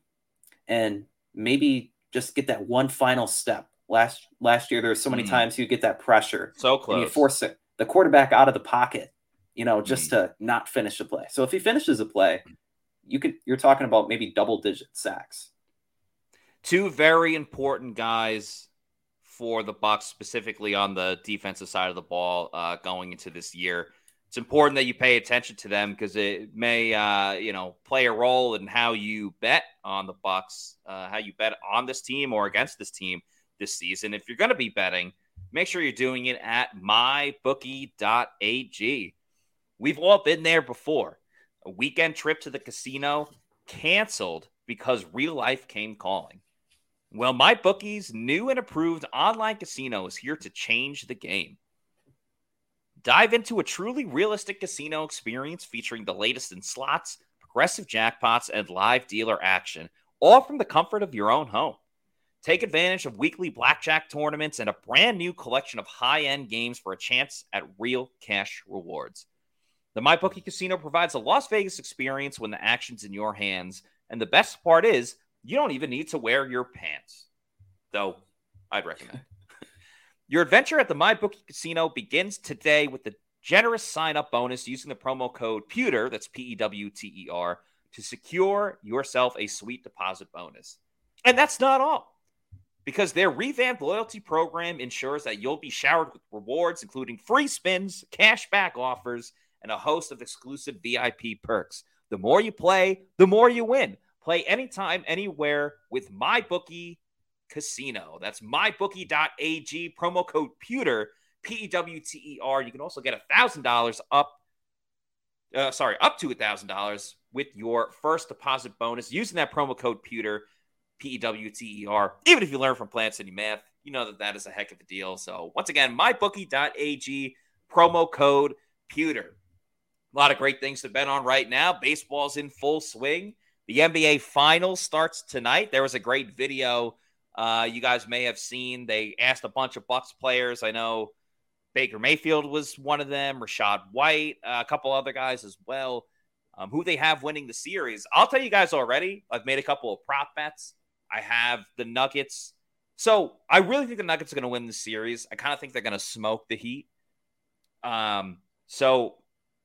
and maybe just get that one final step. Last last year, there were so many mm. times you get that pressure. So close. you force it, the quarterback out of the pocket, you know, just mm. to not finish a play. So if he finishes a play, you could you're talking about maybe double digit sacks. Two very important guys for the Bucs, specifically on the defensive side of the ball, uh, going into this year it's important that you pay attention to them because it may uh, you know play a role in how you bet on the Bucs, uh, how you bet on this team or against this team this season. If you're going to be betting, make sure you're doing it at mybookie.ag. We've all been there before. A weekend trip to the casino canceled because real life came calling. Well, MyBookie's new and approved online casino is here to change the game. Dive into a truly realistic casino experience featuring the latest in slots, progressive jackpots, and live dealer action, all from the comfort of your own home. Take advantage of weekly blackjack tournaments and a brand new collection of high end games for a chance at real cash rewards. The MyBookie Casino provides a Las Vegas experience when the action's in your hands. And the best part is, you don't even need to wear your pants. Though, I'd recommend. [laughs] Your adventure at the MyBookie Casino begins today with the generous sign up bonus using the promo code PEWTER, that's P E W T E R, to secure yourself a sweet deposit bonus. And that's not all. Because their revamped loyalty program ensures that you'll be showered with rewards, including free spins, cashback offers, and a host of exclusive VIP perks. The more you play, the more you win. Play anytime, anywhere with MyBookie Casino. That's mybookie.ag, promo code Pewter, P E W T E R. You can also get $1,000 up, uh, sorry, up to $1,000 with your first deposit bonus using that promo code Pewter, P E W T E R. Even if you learn from Plant City Math, you know that that is a heck of a deal. So, once again, mybookie.ag, promo code Pewter. A lot of great things to bet on right now. Baseball's in full swing. The NBA Finals starts tonight. There was a great video uh, you guys may have seen they asked a bunch of Bucs players. I know Baker Mayfield was one of them, Rachaad White, uh, a couple other guys as well, um, who they have winning the series. I'll tell you guys already, I've made a couple of prop bets. I have the Nuggets. So I really think the Nuggets are going to win the series. I kind of think they're going to smoke the Heat. Um, so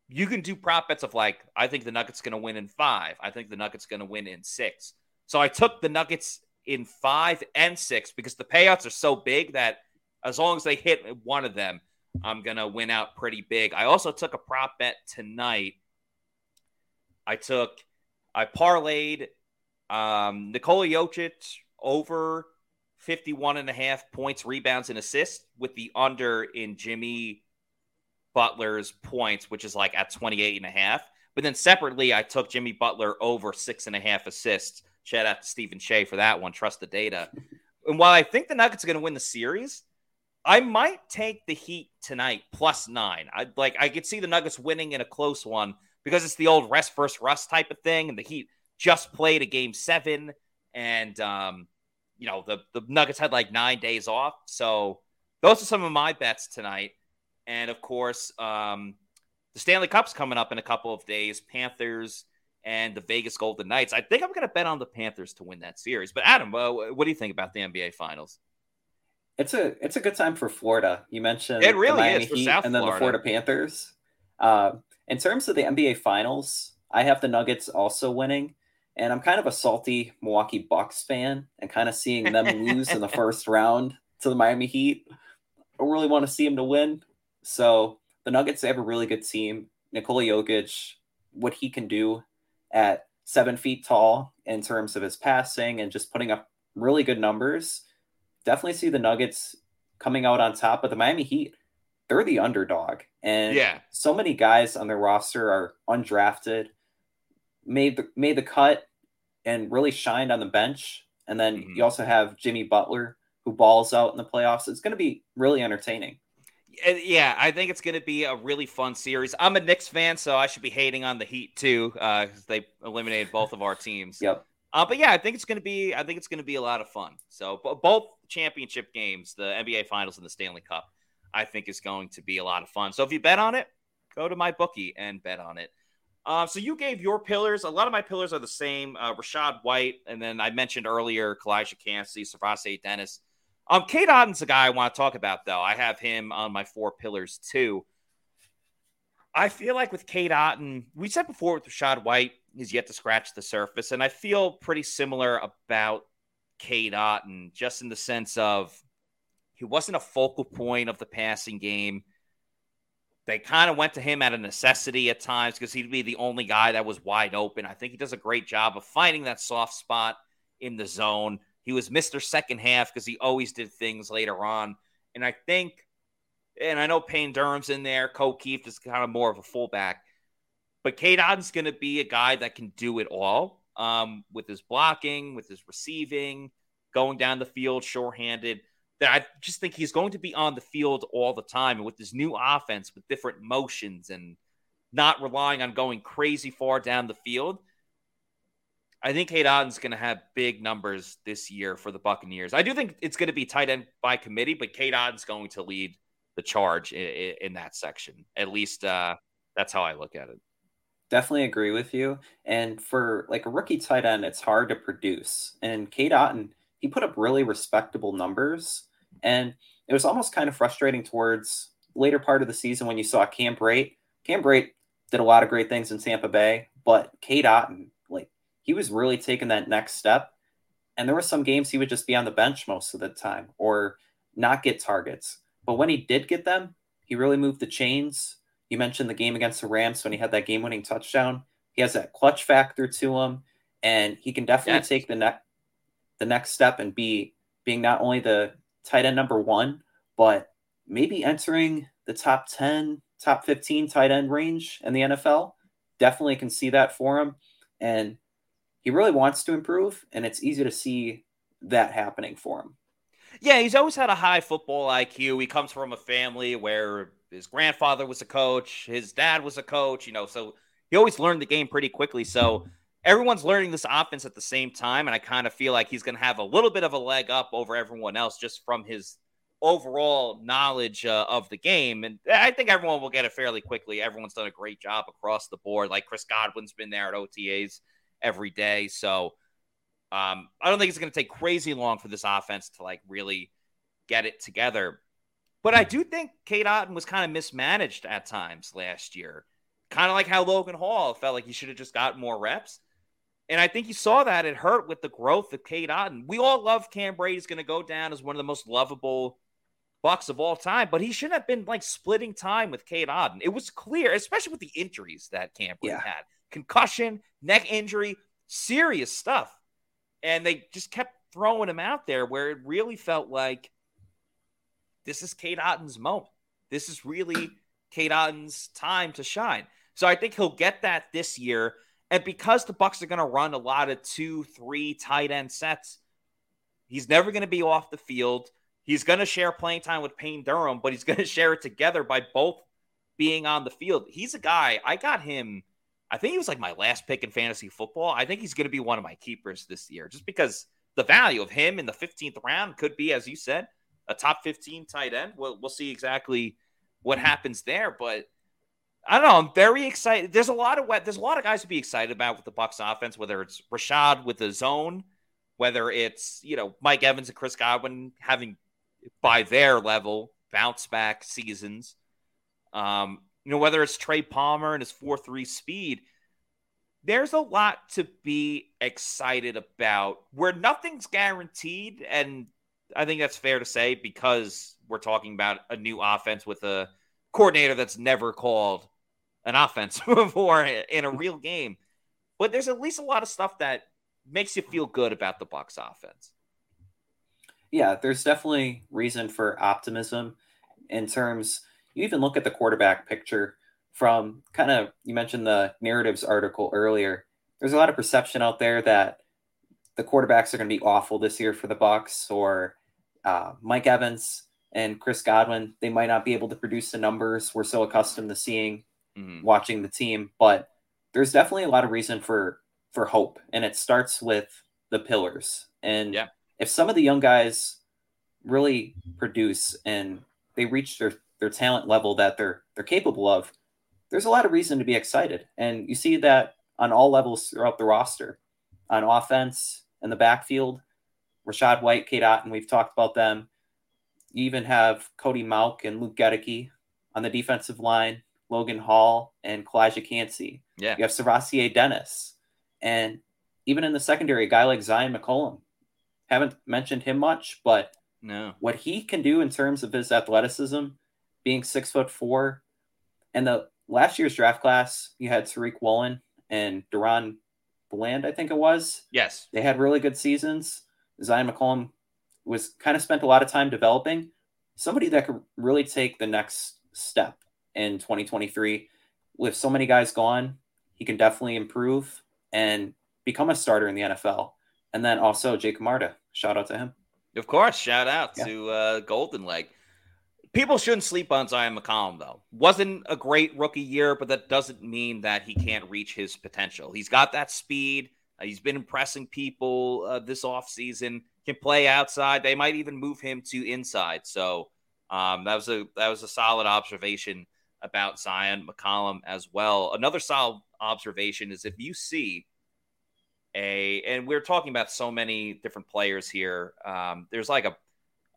you can do prop bets of like, I think the Nuggets going to win in five. I think the Nuggets going to win in six. So I took the Nuggets in five and six because the payouts are so big that as long as they hit one of them, I'm going to win out pretty big. I also took a prop bet tonight. I took, I parlayed um, Nikola Jokic over 51 and a half points, rebounds, and assists with the under in Jimmy Butler's points, which is like at 28 and a half. But then separately, I took Jimmy Butler over six and a half assists Shout out to Stephen Shea for that one. Trust the data. And while I think the Nuggets are going to win the series, I might take the Heat tonight plus nine. I like I could see the Nuggets winning in a close one because it's the old rest first rust type of thing, and the Heat just played a game seven, and um, you know the the Nuggets had like nine days off. So those are some of my bets tonight, and of course, um, the Stanley Cup's coming up in a couple of days. Panthers and the Vegas Golden Knights. I think I'm going to bet on the Panthers to win that series. But Adam, uh, what do you think about the NBA Finals? It's a it's a good time for Florida. You mentioned it really is for Heat South and then Florida. the Florida Panthers. Uh, in terms of the NBA Finals, I have the Nuggets also winning, and I'm kind of a salty Milwaukee Bucks fan, and kind of seeing them lose in the [laughs] first round to the Miami Heat. I really want to see them to win. So the Nuggets they have a really good team. Nikola Jokic, what he can do at seven feet tall in terms of his passing and just putting up really good numbers. Definitely see the Nuggets coming out on top, but the Miami Heat, they're the underdog. And yeah, so many guys on their roster are undrafted, made the made the cut and really shined on the bench. And then mm-hmm. you also have Jimmy Butler who balls out in the playoffs. It's going to be really entertaining. Yeah, I think it's going to be a really fun series. I'm a Knicks fan, so I should be hating on the Heat too, uh, they eliminated both of our teams. Yep. Uh, but yeah, I think it's going to be. I think it's going to be a lot of fun. So b- both championship games, the NBA Finals and the Stanley Cup, I think is going to be a lot of fun. So if you bet on it, go to my bookie and bet on it. Uh, so you gave your pillars. A lot of my pillars are the same. Uh, Rachaad White, and then I mentioned earlier Calijah Kancey, SirVocea Dennis. Um, Cade Otton's a guy I want to talk about, though. I have him on my four pillars too. I feel like with Cade Otton, we said before with Rachaad White, he's yet to scratch the surface, and I feel pretty similar about Cade Otton, just in the sense of he wasn't a focal point of the passing game. They kind of went to him at a necessity at times because he'd be the only guy that was wide open. I think he does a great job of finding that soft spot in the zone. He was Mr. Second Half because he always did things later on. And I think, and I know Payne Durham's in there, Ko Kieft is kind of more of a fullback, but Cade Otton's going to be a guy that can do it all um, with his blocking, with his receiving, going down the field, sure handed. That I just think he's going to be on the field all the time. And with this new offense, with different motions and not relying on going crazy far down the field, I think Otton's going to have big numbers this year for the Buccaneers. I do think it's going to be tight end by committee, but Otton's going to lead the charge in, in that section. At least uh, that's how I look at it. Definitely agree with you. And for like a rookie tight end, it's hard to produce. And Cade Otton, he put up really respectable numbers. And it was almost kind of frustrating towards later part of the season when you saw Cam Brate. Cam Brate did a lot of great things in Tampa Bay, but Cade Otton he was really taking that next step. And there were some games he would just be on the bench most of the time or not get targets. But when he did get them, he really moved the chains. You mentioned the game against the Rams when he had that game winning touchdown. He has that clutch factor to him, and he can definitely yes. take the next the next step and be being not only the tight end number one, but maybe entering the top 10, top 15 tight end range in the NFL. Definitely can see that for him. And he really wants to improve, and it's easy to see that happening for him. Yeah, he's always had a high football IQ. He comes from a family where his grandfather was a coach, his dad was a coach, you know, so he always learned the game pretty quickly. So everyone's learning this offense at the same time, and I kind of feel like he's going to have a little bit of a leg up over everyone else just from his overall knowledge uh, of the game. And I think everyone will get it fairly quickly. Everyone's done a great job across the board. Like Chris Godwin's been there at OTAs every day. So um, I don't think it's going to take crazy long for this offense to like really get it together. But I do think Cade Otton was kind of mismanaged at times last year. Kind of like how Logan Hall felt like he should have just got more reps. And I think you saw that it hurt with the growth of Cade Otton. We all love Cam Brate's going to go down as one of the most lovable Bucs of all time, but he shouldn't have been like splitting time with Cade Otton. It was clear, especially with the injuries that Cam Brate yeah. had concussion, neck injury, serious stuff. And they just kept throwing him out there where it really felt like this is Cade Otton's moment. This is really Cade Otton's time to shine. So I think he'll get that this year. And because the Bucs are going to run a lot of two, three tight end sets, he's never going to be off the field. He's going to share playing time with Payne Durham, but he's going [laughs] to share it together by both being on the field. He's a guy, I got him I think he was like my last pick in fantasy football. I think he's going to be one of my keepers this year just because the value of him in the 15th round could be, as you said, a top 15 tight end. We'll, we'll see exactly what happens there. But I don't know. I'm very excited. There's a lot of there's a lot of guys to be excited about with the Bucs offense, whether it's Rachaad with the zone, whether it's, you know, Mike Evans and Chris Godwin having by their level bounce back seasons. Um, you know, whether it's Trey Palmer and his 4 3 speed, there's a lot to be excited about where nothing's guaranteed. And I think that's fair to say because we're talking about a new offense with a coordinator that's never called an offense [laughs] before in a real game. But there's at least a lot of stuff that makes you feel good about the Bucs offense. Yeah, there's definitely reason for optimism in terms you even look at the quarterback picture from kind of you mentioned the narratives article earlier. There's a lot of perception out there that the quarterbacks are going to be awful this year for the Bucs or uh, Mike Evans and Chris Godwin, they might not be able to produce the numbers we're so accustomed to seeing mm-hmm. watching the team, but there's definitely a lot of reason for for hope, and it starts with the pillars. And yeah. if some of the young guys really produce and they reach their their talent level that they're they're capable of, there's a lot of reason to be excited. And you see that on all levels throughout the roster, on offense and the backfield. Rachaad White, Cade Otton, we've talked about them. You even have Cody Mauch and Luke Goedeke on the defensive line, Logan Hall and Calijah Kancey. Yeah. You have SirVocea Dennis. And even in the secondary, a guy like Zyon McCollum. Haven't mentioned him much, but no. What he can do in terms of his athleticism, being six foot four, and the last year's draft class, you had Tariq Woolen and DaRon Bland, I think it was. Yes. They had really good seasons. Zyon McCollum was kind of spent a lot of time developing somebody that could really take the next step in 2023. With so many guys gone, he can definitely improve and become a starter in the NFL. And then also Jake Camarda, shout out to him. Of course, shout out yeah. to uh, Golden Leg. People shouldn't sleep on Zyon McCollum, though. Wasn't a great rookie year, but that doesn't mean that he can't reach his potential. He's got that speed. Uh, he's been impressing people uh, this offseason can play outside. They might even move him to inside. So um, that was a that was a solid observation about Zyon McCollum as well. Another solid observation is if you see a and we're talking about so many different players here. Um, there's like a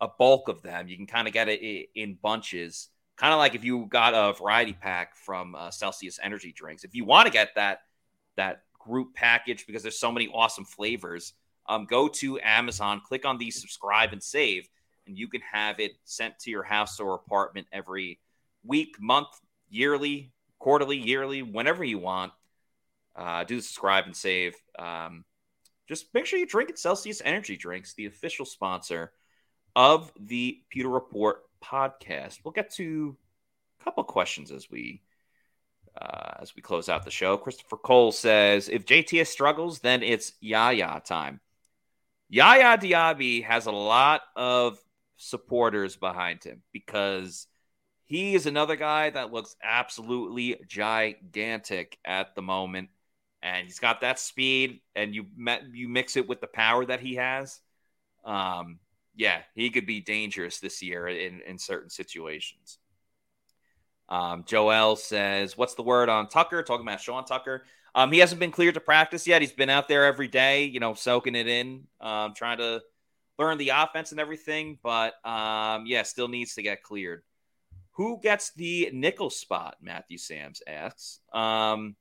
a bulk of them. You can kind of get it in bunches, kind of like if you got a variety pack from uh, Celsius Energy drinks. If you want to get that that group package because there's so many awesome flavors um, go to Amazon, click on the subscribe and save, and you can have it sent to your house or apartment every week, month, yearly, quarterly, yearly, whenever you want. Uh, do subscribe and save. Um, just make sure you drink it. Celsius Energy Drinks, the official sponsor of the Pewter Report podcast. We'll get to a couple questions as we uh, as we close out the show. Christopher Cole says, "If JTS struggles, then it's Yaya time." Yaya Diaby has a lot of supporters behind him because he is another guy that looks absolutely gigantic at the moment. And he's got that speed, and you you mix it with the power that he has. Um, yeah, he could be dangerous this year in, in certain situations. Um, Joel says, What's the word on Tucker? Talking about Sean Tucker. Um, he hasn't been cleared to practice yet. He's been out there every day, you know, soaking it in, um, trying to learn the offense and everything. But um, yeah, still needs to get cleared. Who gets the nickel spot? Matthew Sams asks. Um,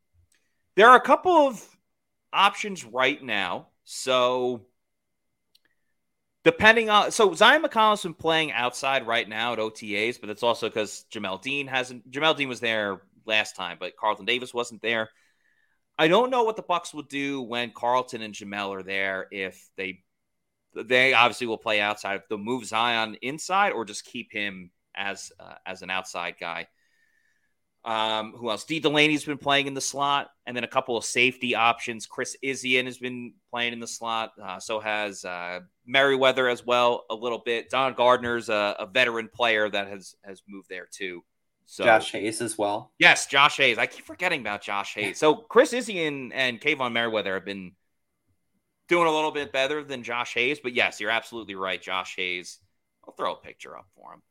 there are a couple of options right now. So depending on so Zyon McCollum's been playing outside right now at OTAs, but it's also because Jamel Dean hasn't. Jamel Dean was there last time, but Carlton Davis wasn't there. I don't know what the Bucs will do when Carlton and Jamel are there. If they they obviously will play outside. If they'll move Zyon inside or just keep him as uh, as an outside guy. Um, who else? Dee Delaney's been playing in the slot, and then a couple of safety options. Chris Izien has been playing in the slot. Uh, so has uh, Merriweather as well a little bit. Don Gardner's a, a veteran player that has has moved there too. So Josh Hayes as well. Yes, Josh Hayes. I keep forgetting about Josh Hayes. So Chris Izien, Kaevon Merriweather have been doing a little bit better than Josh Hayes. But yes, you're absolutely right. Josh Hayes. I'll throw a picture up for him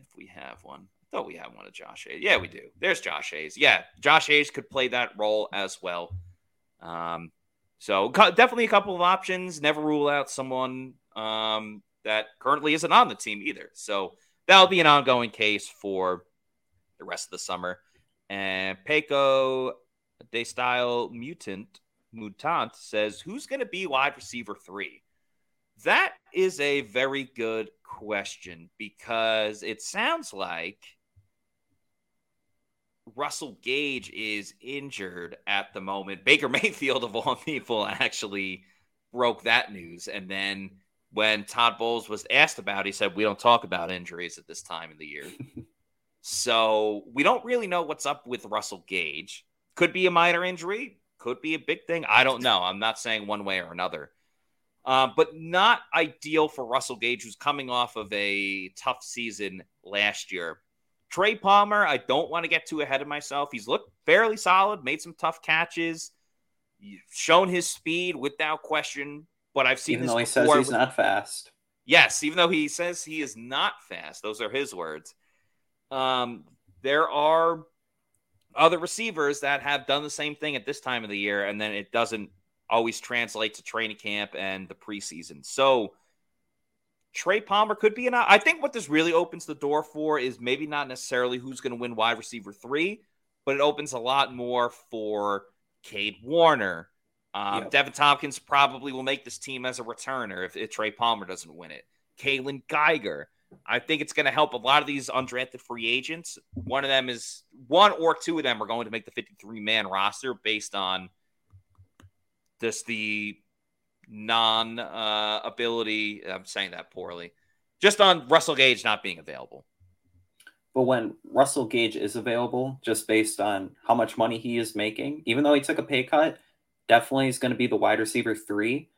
if we have one. Thought we had one of Josh Hayes. Yeah, we do. There's Josh Hayes. Yeah, Josh Hayes could play that role as well. Um, so definitely a couple of options. Never rule out someone um, that currently isn't on the team either. So that'll be an ongoing case for the rest of the summer. And Peco De Style Mutant Mutant says, Who's going to be wide receiver three? That is a very good question because it sounds like Russell Gage is injured at the moment. Baker [laughs] Mayfield, of all people, actually broke that news. And then when Todd Bowles was asked about, it, he said, "We don't talk about injuries at this time of the year." [laughs] so we don't really know what's up with Russell Gage. Could be a minor injury, could be a big thing. I don't know. I'm not saying one way or another. Uh, but not ideal for Russell Gage, who's coming off of a tough season last year. Trey Palmer, I don't want to get too ahead of myself. He's looked fairly solid, made some tough catches, shown his speed without question. But I've seen even this though he says he's with, not fast. Yes, even though he says he is not fast, those are his words. Um, there are other receivers that have done the same thing at this time of the year, and then it doesn't always translate to training camp and the preseason. So Trey Palmer could be an. I think what this really opens the door for is maybe not necessarily who's going to win wide receiver three, but it opens a lot more for Kade Warner. Um, yep. Deven Thompkins probably will make this team as a returner if, if Trey Palmer doesn't win it. Kaylon Geiger. I think it's going to help a lot of these undrafted free agents. One of them is one or two of them are going to make the 53 man roster based on this the non uh, ability. I'm saying that poorly. Just on Russell Gage not being available. But when Russell Gage is available, just based on how much money he is making, even though he took a pay cut, definitely is going to be the wide receiver three.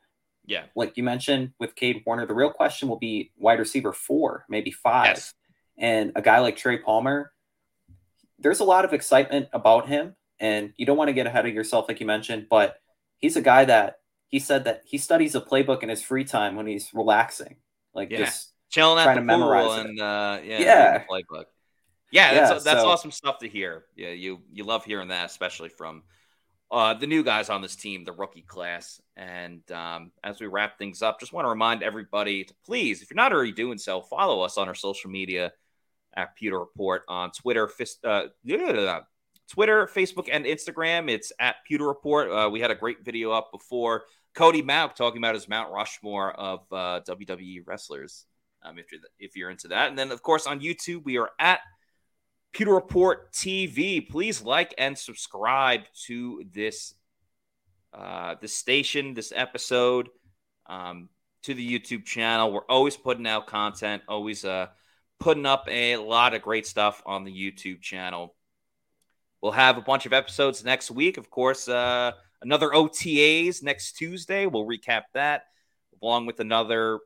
Yeah. Like you mentioned with Kade Warner, the real question will be wide receiver four, maybe five. Yes. And a guy like Trey Palmer, there's a lot of excitement about him. And you don't want to get ahead of yourself, like you mentioned, but he's a guy that he said that he studies a playbook in his free time when he's relaxing, like yeah. just chilling at the pool and uh, yeah, yeah. playbook. Yeah, that's yeah, that's so, awesome stuff to hear. Yeah, you you love hearing that, especially from uh, the new guys on this team, the rookie class. And um, as we wrap things up, just want to remind everybody to please, if you're not already doing so, follow us on our social media at Pewter Report on Twitter, fist, uh, Twitter, Facebook, and Instagram. It's at Pewter Report. Uh, we had a great video up before. Cody Mauch talking about his Mount Rushmore of uh, WWE wrestlers. Um, if you're if you're into that, and then of course on YouTube we are at Pewter Report TV. Please like and subscribe to this uh, this station, this episode, um, to the YouTube channel. We're always putting out content, always uh, putting up a lot of great stuff on the YouTube channel. We'll have a bunch of episodes next week. Of course, uh, another OTAs next Tuesday. We'll recap that along with another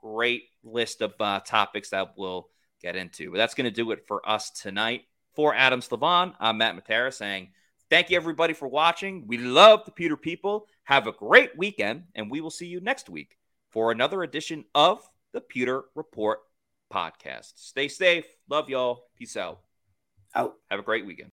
great list of uh, topics that we'll get into. But that's going to do it for us tonight. For Adam Silvon, I'm Matt Matera saying thank you everybody for watching. We love the Pewter people. Have a great weekend, and we will see you next week for another edition of the Pewter Report podcast. Stay safe. Love y'all. Peace out. Out. Have a great weekend.